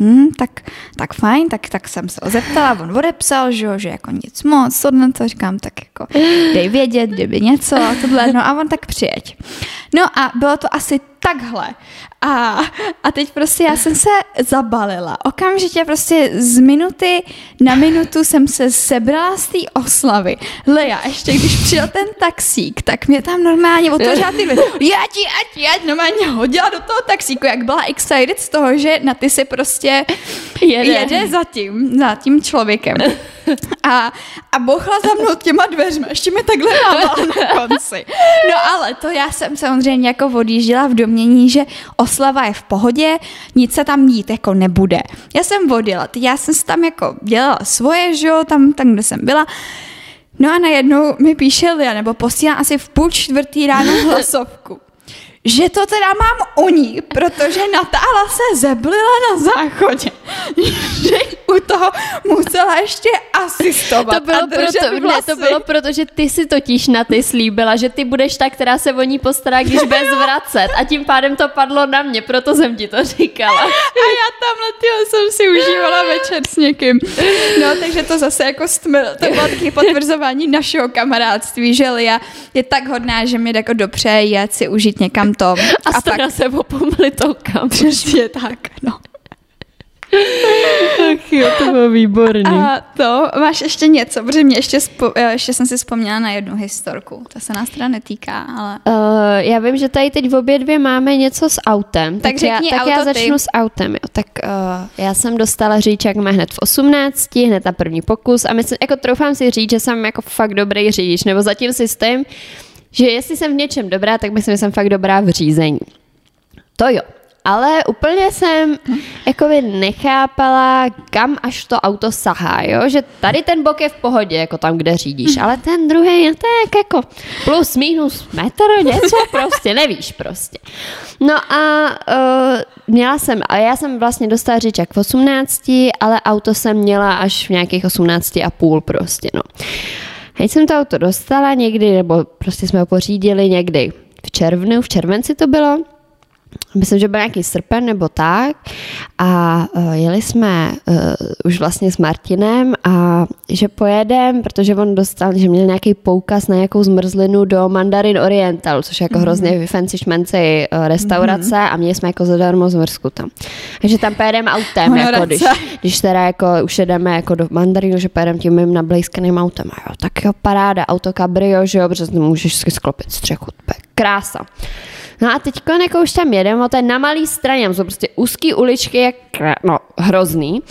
hm, tak, tak fajn, tak, tak jsem se ho zeptala, on odepsal, že, že jako nic moc, tohle to říkám, tak jako dej vědět, kdyby něco tohle, no a on tak přijeď. No a bylo to asi takhle. A, a teď prostě já jsem se zabalila. Okamžitě prostě z minuty na minutu jsem se sebrala z té oslavy. Leja, ještě když přijel ten taxík, tak mě tam normálně otevřela ty já ti, ať, ať, normálně hodila do toho taxíku, jak byla excited z toho, že na ty se prostě jede, jede za, tím, za tím člověkem. A, a bochla za mnou těma dveřmi, ještě mi takhle mávala na konci. No ale to já jsem samozřejmě jako odjížděla v domění, že oslava je v pohodě, nic se tam dít jako nebude. Já jsem odjela, já jsem tam jako dělala svoje, že jo, tam, tam kde jsem byla. No a najednou mi píše Lia, nebo posílá asi v půl čtvrtý ráno hlasovku že to teda mám u ní, protože natáhla se zeblila na záchodě. že u toho musela ještě asistovat. To bylo, proto, ne, to bylo proto, že ty si totiž na ty slíbila, že ty budeš ta, která se o ní postará, když bez vracet. A tím pádem to padlo na mě, proto jsem ti to říkala. A já tamhle tyho jsem si užívala večer s někým. No, takže to zase jako stmil, to bylo taky potvrzování našeho kamarádství, že Lia je tak hodná, že mi jako dopřeje jet si užít někam to. A, a pak... se o kam. Přesně tak, no. Ach jo, to bylo výborný. A to, máš ještě něco, protože mě ještě, spo, ještě jsem si vzpomněla na jednu historku. To se nás teda netýká, ale... Uh, já vím, že tady teď v obě dvě máme něco s autem. Tak, tak já, tak já začnu ty. s autem. Jo. Tak uh, já jsem dostala řidičák má hned v 18, hned na první pokus a myslím, jako troufám si říct, že jsem jako fakt dobrý řidič, nebo zatím systém, že jestli jsem v něčem dobrá, tak myslím, že jsem fakt dobrá v řízení. To jo. Ale úplně jsem jakoby nechápala, kam až to auto sahá, jo? že tady ten bok je v pohodě, jako tam, kde řídíš, ale ten druhý je tak jako plus, minus metr, něco prostě, nevíš prostě. No a uh, měla jsem, a já jsem vlastně dostala řičák v 18, ale auto jsem měla až v nějakých 18 a půl prostě, no. Teď jsem to auto dostala někdy, nebo prostě jsme ho pořídili někdy v červnu, v červenci to bylo myslím, že byl nějaký srpen nebo tak a uh, jeli jsme uh, už vlastně s Martinem a že pojedem, protože on dostal, že měl nějaký poukaz na nějakou zmrzlinu do Mandarin Oriental, což je jako mm-hmm. hrozně fancy šmenci uh, restaurace mm-hmm. a měli jsme jako zadarmo zmrzku tam. Takže tam pojedeme autem, jako když, když teda jako už jedeme jako do Mandarinu, že pojedeme tím mým nablízkaným autem. A jo, tak jo, paráda, auto cabrio, že jo, protože můžeš si sklopit střechu, krása. No a teď jako už tam jedeme, to je na malý straně, jsou prostě úzký uličky, jak, no, hrozný.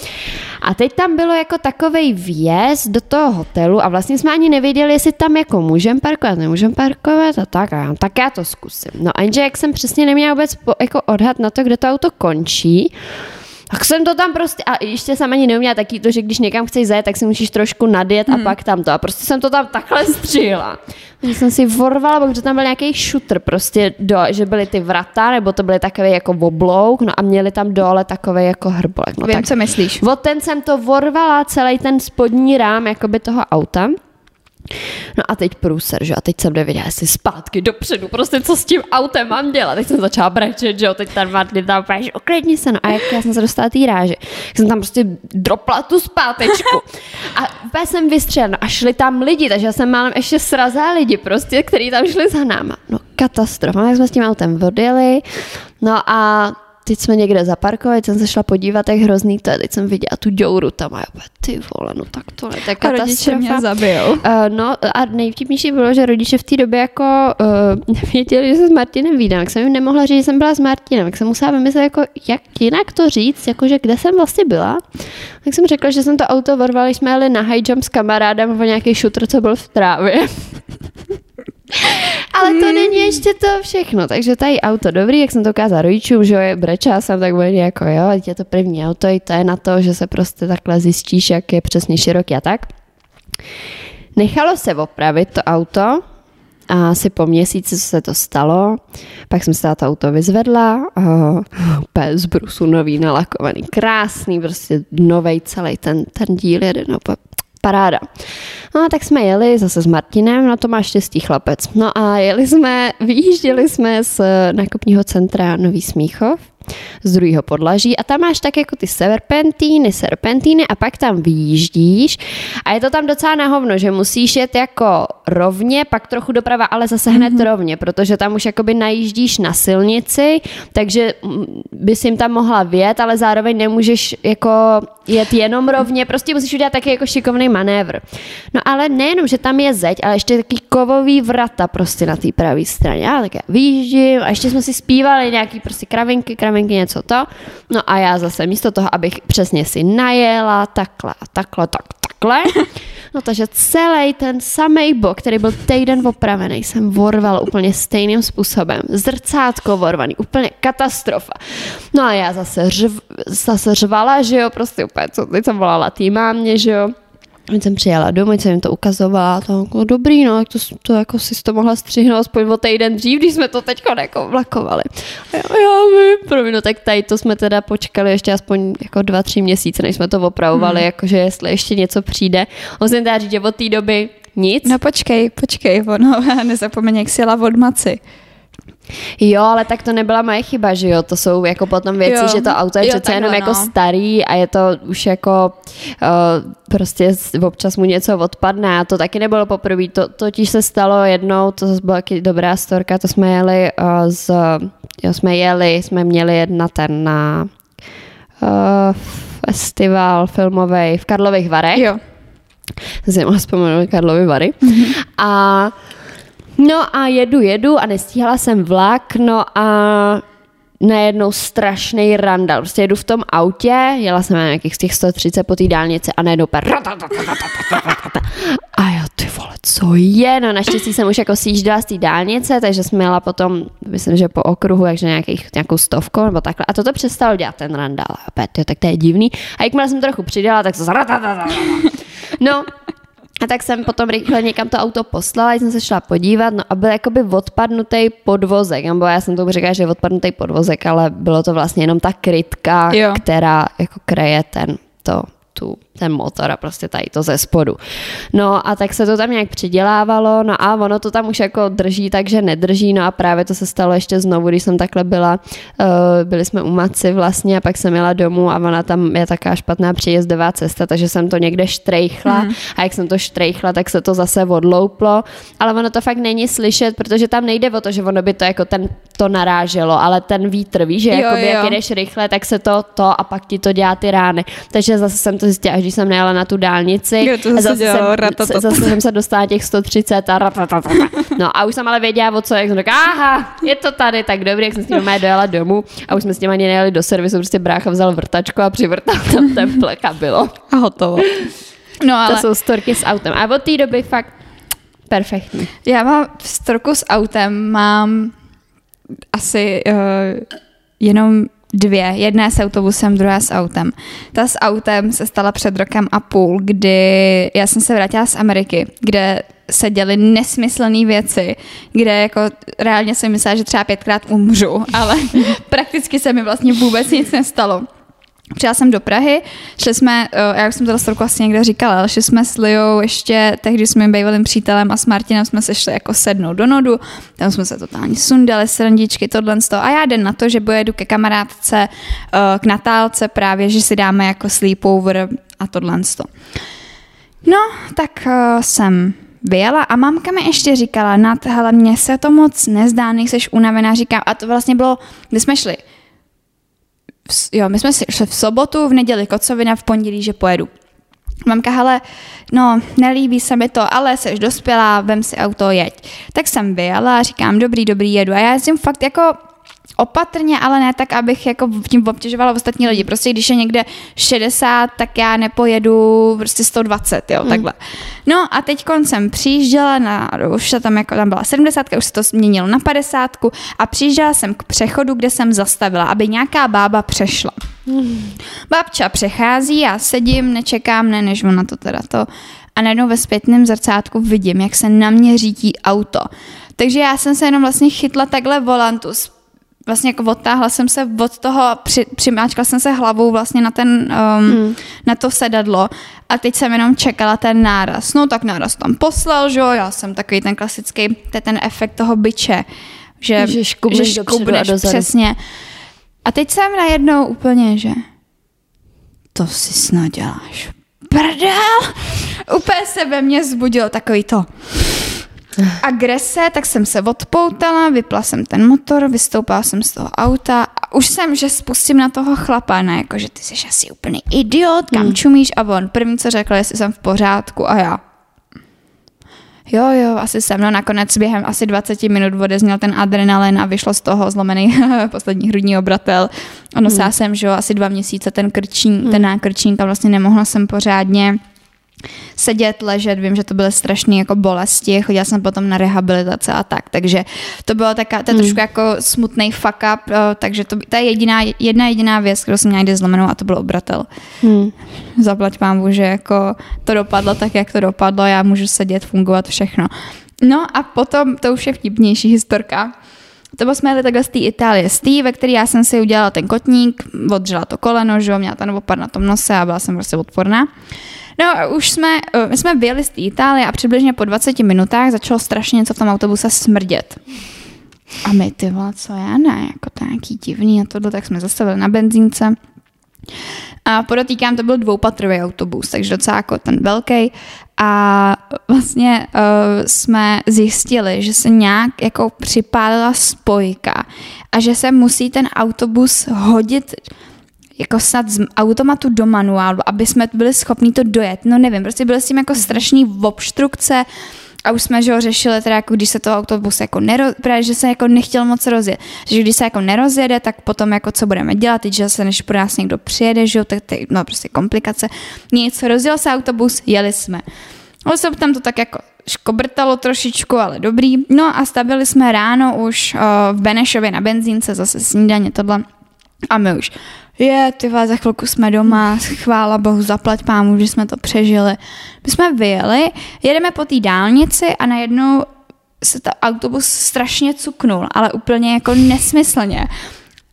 A teď tam bylo jako takový vjezd do toho hotelu a vlastně jsme ani nevěděli, jestli tam jako můžeme parkovat, nemůžeme parkovat a tak. A já, tak já to zkusím. No a jak jsem přesně neměla vůbec po, jako odhad na to, kde to auto končí, tak jsem to tam prostě, a ještě jsem ani neuměla taky to, že když někam chceš zajet, tak si musíš trošku nadjet hmm. a pak tam to. A prostě jsem to tam takhle střihla. Že jsem si vorvala, protože tam byl nějaký šutr prostě, do, že byly ty vrata, nebo to byly takové jako oblouk, no a měli tam dole takové jako hrbolek. No Vím, tak, co myslíš. O ten jsem to vorvala, celý ten spodní rám jakoby toho auta. No a teď průser, že? A teď jsem nevěděla, jestli zpátky dopředu, prostě co s tím autem mám dělat. Teď jsem začala brečet, že jo, teď ten Martin tam že uklidni se, no a jak já jsem se dostala té ráže, jsem tam prostě dropla tu zpátečku. A úplně jsem vystřelila, no a šli tam lidi, takže já jsem málem ještě srazá lidi prostě, kteří tam šli za náma. No katastrofa, jak jsme s tím autem odjeli, no a teď jsme někde zaparkovali, jsem se šla podívat, jak hrozný to je, teď jsem viděla tu děuru tam a já ty vole, no tak to je tak katastrofa. mě zabijou. Uh, no a nejvtipnější bylo, že rodiče v té době jako uh, nevěděli, že se s Martinem vídám, tak jsem jim nemohla říct, že jsem byla s Martinem, tak jsem musela vymyslet, jako, jak jinak to říct, jakože kde jsem vlastně byla. Tak jsem řekla, že jsem to auto vorvali, jsme jeli na high jump s kamarádem o nějaký šutr, co byl v trávě. Ale to hmm. není ještě to všechno, takže tady auto dobrý, jak jsem to ukázala rodičům, že je brečá jsem, tak bude jako jo, je to první auto, i to je na to, že se prostě takhle zjistíš, jak je přesně široký a tak. Nechalo se opravit to auto, a asi po měsíci, co se to stalo, pak jsem se to auto vyzvedla, a úplně z brusu nový, nalakovaný, krásný, prostě novej celý ten, ten díl jeden, no, paráda. No a tak jsme jeli zase s Martinem, na to má štěstí chlapec. No a jeli jsme, vyjížděli jsme z nákupního centra Nový Smíchov z druhého podlaží a tam máš tak jako ty serpentíny, serpentíny a pak tam vyjíždíš a je to tam docela na hovno, že musíš jet jako rovně, pak trochu doprava, ale zase hned mm-hmm. rovně, protože tam už jakoby najíždíš na silnici, takže bys jim tam mohla vjet, ale zároveň nemůžeš jako jet jenom rovně, prostě musíš udělat taky jako šikovný manévr. No ale nejenom, že tam je zeď, ale ještě taky kovový vrata prostě na té pravé straně. Já tak já vyjíždím a ještě jsme si zpívali nějaký prostě kravinky, kravinky, něco to. No a já zase místo toho, abych přesně si najela takhle a takhle, tak takhle, No takže celý ten samý bok, který byl týden opravený, jsem vorval úplně stejným způsobem. Zrcátko vorvaný, úplně katastrofa. No a já zase, řv, zase řvala, že jo, prostě úplně, co, teď jsem volala tý mámě, že jo, Když jsem přijela domů, jsem jim to ukazovala, to jako dobrý, no, to, to jako si to mohla střihnout aspoň o týden dřív, když jsme to teď jako vlakovali. A já, já vím, promiň, no, tak tady to jsme teda počkali ještě aspoň jako dva, tři měsíce, než jsme to opravovali, hmm. jakože jestli ještě něco přijde. Musím teda říct, že od té doby nic. No počkej, počkej, ono, nezapomeň, jak si od maci. Jo, ale tak to nebyla moje chyba, že jo, to jsou jako potom věci, jo. že to auto je jo, přece jenom jako no. starý a je to už jako uh, prostě občas mu něco odpadne a to taky nebylo poprvé, to totiž se stalo jednou, to byla taky dobrá storka, to jsme jeli uh, z, jo, jsme jeli, jsme měli jedna ten na uh, festival filmový v Karlových Varech. Jo. Jsem mohla vzpomenout Karlovy Vary. Mm-hmm. A No a jedu, jedu a nestíhala jsem vlak, no a najednou strašný randal. Prostě jedu v tom autě, jela jsem na nějakých z těch 130 po té dálnici a najednou per... A já ty vole, co je? No naštěstí jsem už jako sjížděla z té dálnice, takže jsme jela potom, myslím, že po okruhu, takže nějakých, nějakou stovku nebo takhle. A toto přestalo dělat ten randál. A opět, jo, tak to je divný. A jakmile jsem trochu přidala, tak se No, a tak jsem potom rychle někam to auto poslala, jsem se šla podívat, no a byl jakoby odpadnutý podvozek, nebo já jsem tomu říkala, že je odpadnutý podvozek, ale bylo to vlastně jenom ta krytka, jo. která jako kreje ten, to, tu ten motor a prostě tady to ze spodu. No a tak se to tam nějak přidělávalo, no a ono to tam už jako drží, takže nedrží, no a právě to se stalo ještě znovu, když jsem takhle byla, uh, byli jsme u Maci vlastně a pak jsem jela domů a ona tam je taká špatná příjezdová cesta, takže jsem to někde štrejchla mm. a jak jsem to štrejchla, tak se to zase odlouplo, ale ono to fakt není slyšet, protože tam nejde o to, že ono by to jako ten to naráželo, ale ten vítr, víš, že jo, jakoby, jo. jak jedeš rychle, tak se to to a pak ti to dělá ty rány. Takže zase jsem to zjistila, když jsem nejela na tu dálnici. Jo, to zase, dělalo, jsem, zase jsem se dostala těch 130 a No a už jsem ale věděla, o co, jak jsem řekla, aha, je to tady, tak dobrý, jak jsem s tím dojela domů a už jsme s tím ani nejeli do servisu, prostě brácha vzal vrtačku a přivrtal tam ten plek a bylo. A hotovo. No, ale... To jsou storky s autem. A od té doby fakt perfektní. Já mám storku s autem, mám asi uh, jenom dvě. Jedna s autobusem, druhá s autem. Ta s autem se stala před rokem a půl, kdy já jsem se vrátila z Ameriky, kde se děly nesmyslné věci, kde jako reálně jsem myslela, že třeba pětkrát umřu, ale prakticky se mi vlastně vůbec nic nestalo. Přijela jsem do Prahy, šli jsme, eh, já už jsem to storku asi někde říkala, ale šli jsme s Liou ještě tehdy s mým bývalým přítelem a s Martinem jsme se šli jako sednout do nodu, tam jsme se totálně sundali, srandičky, tohle z toho. A já den na to, že pojedu ke kamarádce, eh, k Natálce právě, že si dáme jako sleepover a tohle z toho. No, tak uh, jsem vyjela a mamka mi ještě říkala, Nat, hele, mně se to moc nezdá, nejseš unavená, říkám, a to vlastně bylo, kdy jsme šli jo, my jsme si šli v sobotu, v neděli kocovina, v pondělí, že pojedu. Mamka, hele, no, nelíbí se mi to, ale jsi dospělá, vem si auto, jeď. Tak jsem vyjela a říkám, dobrý, dobrý, jedu. A já jezdím fakt jako opatrně, ale ne tak, abych jako tím obtěžovala ostatní lidi. Prostě když je někde 60, tak já nepojedu prostě 120, jo, mm. takhle. No a teď jsem přijížděla na, už tam jako tam byla 70, už se to změnilo na 50 a přijížděla jsem k přechodu, kde jsem zastavila, aby nějaká bába přešla. Mm. Babča přechází, já sedím, nečekám, ne, než ona to teda to a najednou ve zpětném zrcátku vidím, jak se na mě řítí auto. Takže já jsem se jenom vlastně chytla takhle volantu, vlastně jako odtáhla jsem se od toho, při, přimáčkala jsem se hlavou vlastně na ten, um, hmm. na to sedadlo a teď jsem jenom čekala ten náraz. No tak náraz tam poslal, že jo, já jsem takový ten klasický, to je ten efekt toho byče, že, že škubneš, že škubneš přesně. A teď jsem najednou úplně, že to si snad děláš. Prdel! Úplně se ve mně zbudilo takový to agrese, tak jsem se odpoutala, vypla jsem ten motor, vystoupala jsem z toho auta a už jsem, že spustím na toho chlapa, ne, jako, že ty jsi asi úplný idiot, kam hmm. čumíš a on první, co řekl, jestli jsem v pořádku a já. Jo, jo, asi jsem. No nakonec během asi 20 minut odezněl ten adrenalin a vyšlo z toho zlomený poslední hrudní obratel. Ono hmm. jsem, že jo, asi dva měsíce ten krčín, hmm. ten nákrčník a vlastně nemohla jsem pořádně sedět, ležet, vím, že to byly strašné jako bolesti, chodila jsem potom na rehabilitace a tak, takže to bylo taká, to je hmm. trošku jako smutný fuck up, eh, takže to, to je jediná, jedna jediná věc, kterou jsem měla někdy zlomenou a to byl obratel. Hmm. Zaplať vám, že jako to dopadlo tak, jak to dopadlo, já můžu sedět, fungovat, všechno. No a potom, to už je vtipnější historka, to jsme jeli takhle z té Itálie, z té, ve které já jsem si udělala ten kotník, odřela to koleno, že jo, měla ten opad na tom nose a byla jsem prostě odporná. No, už jsme, eh, my jsme vyjeli z Itálie a přibližně po 20 minutách začalo strašně něco v tom autobuse smrdět. A my, ty vole, co já ne, jako nějaký divný a tohle, tak jsme zastavili na benzínce. A podotýkám, to byl dvoupatrový autobus, takže docela jako ten velký. A vlastně uh, jsme zjistili, že se nějak jako připálila spojka a že se musí ten autobus hodit jako snad z automatu do manuálu, aby jsme byli schopni to dojet. No nevím, prostě byly s tím jako strašný obstrukce a už jsme, že ho řešili teda, jako když se to autobus jako nero, právě, že se jako nechtěl moc rozjet. Že když se jako nerozjede, tak potom jako co budeme dělat, teď, že se než pro nás někdo přijede, že jo, tak, tak no prostě komplikace. Nic, rozjel se autobus, jeli jsme. Ale se tam to tak jako škobrtalo trošičku, ale dobrý. No a stavili jsme ráno už uh, v Benešově na benzínce, zase snídaně tohle. A my už, je, ty za chvilku jsme doma, chvála bohu, zaplať pámu, že jsme to přežili. My jsme vyjeli, jedeme po té dálnici a najednou se ta autobus strašně cuknul, ale úplně jako nesmyslně.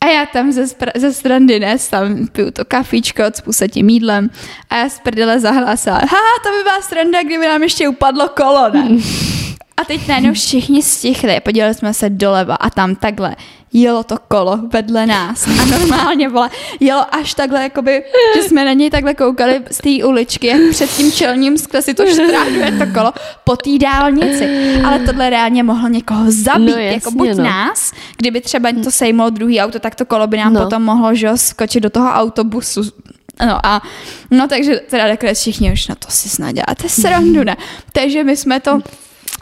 A já tam ze, spra- ze strany dnes, tam piju to kafíčko s tím jídlem a já z prdele zahlásila, ha, to by byla stranda, kdyby nám ještě upadlo kolo, ne? A teď najednou všichni stichli, podívali jsme se doleva a tam takhle jelo to kolo vedle nás a normálně vole, jelo až takhle, jakoby, že jsme na něj takhle koukali z té uličky, jak před tím čelním skle si to štráduje to kolo po té dálnici. Ale tohle reálně mohlo někoho zabít, no, jasně, jako buď no. nás, kdyby třeba to sejmlo druhý auto, tak to kolo by nám no. potom mohlo, že skočit do toho autobusu No a no takže teda takhle všichni už na to si snad děláte srandu, ne? Takže my jsme to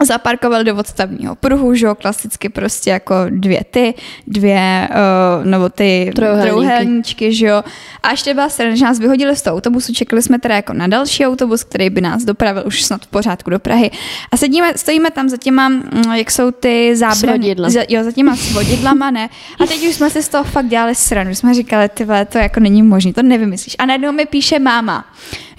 zaparkoval do odstavního pruhu, že jo, klasicky prostě jako dvě ty, dvě, uh, nebo ty trouhelníčky, že jo. A ještě byla strana, že nás vyhodili z toho autobusu, čekali jsme teda jako na další autobus, který by nás dopravil už snad v pořádku do Prahy. A sedíme, stojíme tam za těma, mm, jak jsou ty zábrany. Za, jo, za těma svodidlama, ne. A teď už jsme si z toho fakt dělali stranu, jsme říkali, ty to jako není možné, to nevymyslíš. A najednou mi píše máma,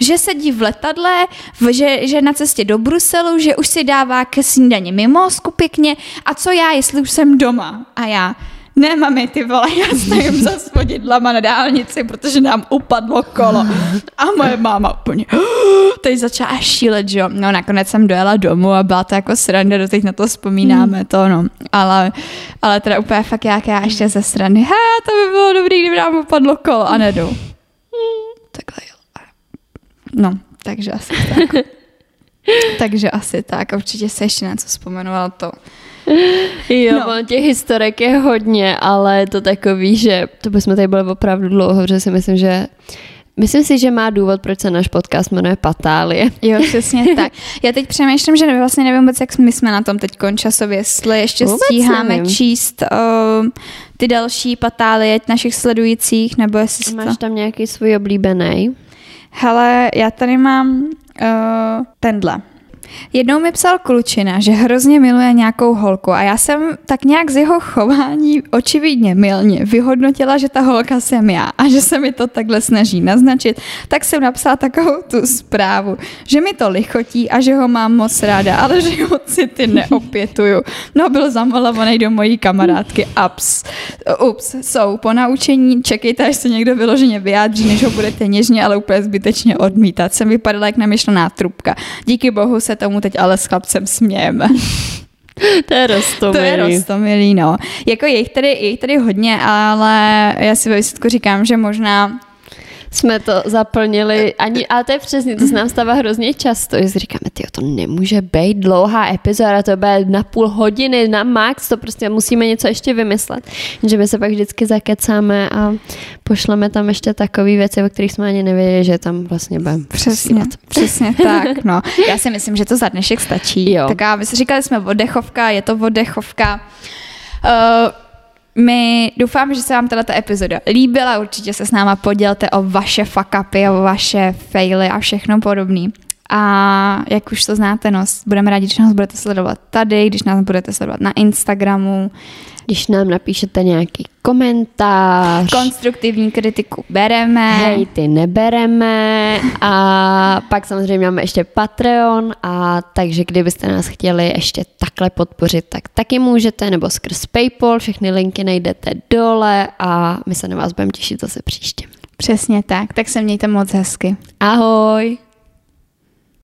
že sedí v letadle, že, že na cestě do Bruselu, že už si dává ke snídani mimozku pěkně a co já, jestli už jsem doma. A já, ne, mami, ty vole, já stojím za svodidlama na dálnici, protože nám upadlo kolo. A moje máma úplně, teď začala šílet, že jo. No nakonec jsem dojela domů a byla to jako sranda, do teď na to vzpomínáme hmm. to, no. Ale, ale teda úplně fakt jak já ještě ze strany, he, to by bylo dobrý, kdyby nám upadlo kolo a nedu. Takhle jo. No, takže asi tak. takže asi tak. Určitě se ještě něco vzpomenoval to. Jo, no. těch historek je hodně, ale to takový, že to bychom tady byli opravdu dlouho, že si myslím, že Myslím si, že má důvod, proč se náš podcast jmenuje Patálie. Jo, přesně tak. Já teď přemýšlím, že vlastně nevím vůbec, jak my jsme na tom teď časově, jestli ještě vůbec stíháme nevím. číst uh, ty další patálie našich sledujících, nebo jestli Máš to... tam nějaký svůj oblíbený? Hele, já tady mám uh, tenhle. Jednou mi psal klučina, že hrozně miluje nějakou holku a já jsem tak nějak z jeho chování očividně milně vyhodnotila, že ta holka jsem já a že se mi to takhle snaží naznačit, tak jsem napsala takovou tu zprávu, že mi to lichotí a že ho mám moc ráda, ale že ho city neopětuju. No byl zamalovaný do mojí kamarádky ups. Ups, jsou po naučení, čekejte, až se někdo vyloženě vyjádří, než ho budete něžně, ale úplně zbytečně odmítat. Jsem vypadala jak namyšlená trubka. Díky bohu se tomu teď ale s chlapcem smějeme. To je rostomilý. To je rostomilý, no. Jako je jich tady, je jich tady hodně, ale já si ve výsledku říkám, že možná jsme to zaplnili, ani, ale to je přesně, to se nám stává hrozně často, že si říkáme, ty to nemůže být dlouhá epizoda, to bude na půl hodiny, na max, to prostě musíme něco ještě vymyslet. Že my se pak vždycky zakecáme a pošleme tam ještě takové věci, o kterých jsme ani nevěděli, že tam vlastně budeme. Přesně, přesně tak, no. Já si myslím, že to za dnešek stačí. Jo. Tak a my si říkali jsme oddechovka, je to oddechovka. Uh, my doufám, že se vám tato epizoda líbila, určitě se s náma podělte o vaše fuck-upy, o vaše faily a všechno podobné. A jak už to znáte, no, budeme rádi, když nás budete sledovat tady, když nás budete sledovat na Instagramu, když nám napíšete nějaký komentář. Konstruktivní kritiku bereme. Hej, ty nebereme. A pak samozřejmě máme ještě Patreon, a takže kdybyste nás chtěli ještě takhle podpořit, tak taky můžete, nebo skrz Paypal, všechny linky najdete dole a my se na vás budeme těšit zase příště. Přesně tak, tak se mějte moc hezky. Ahoj.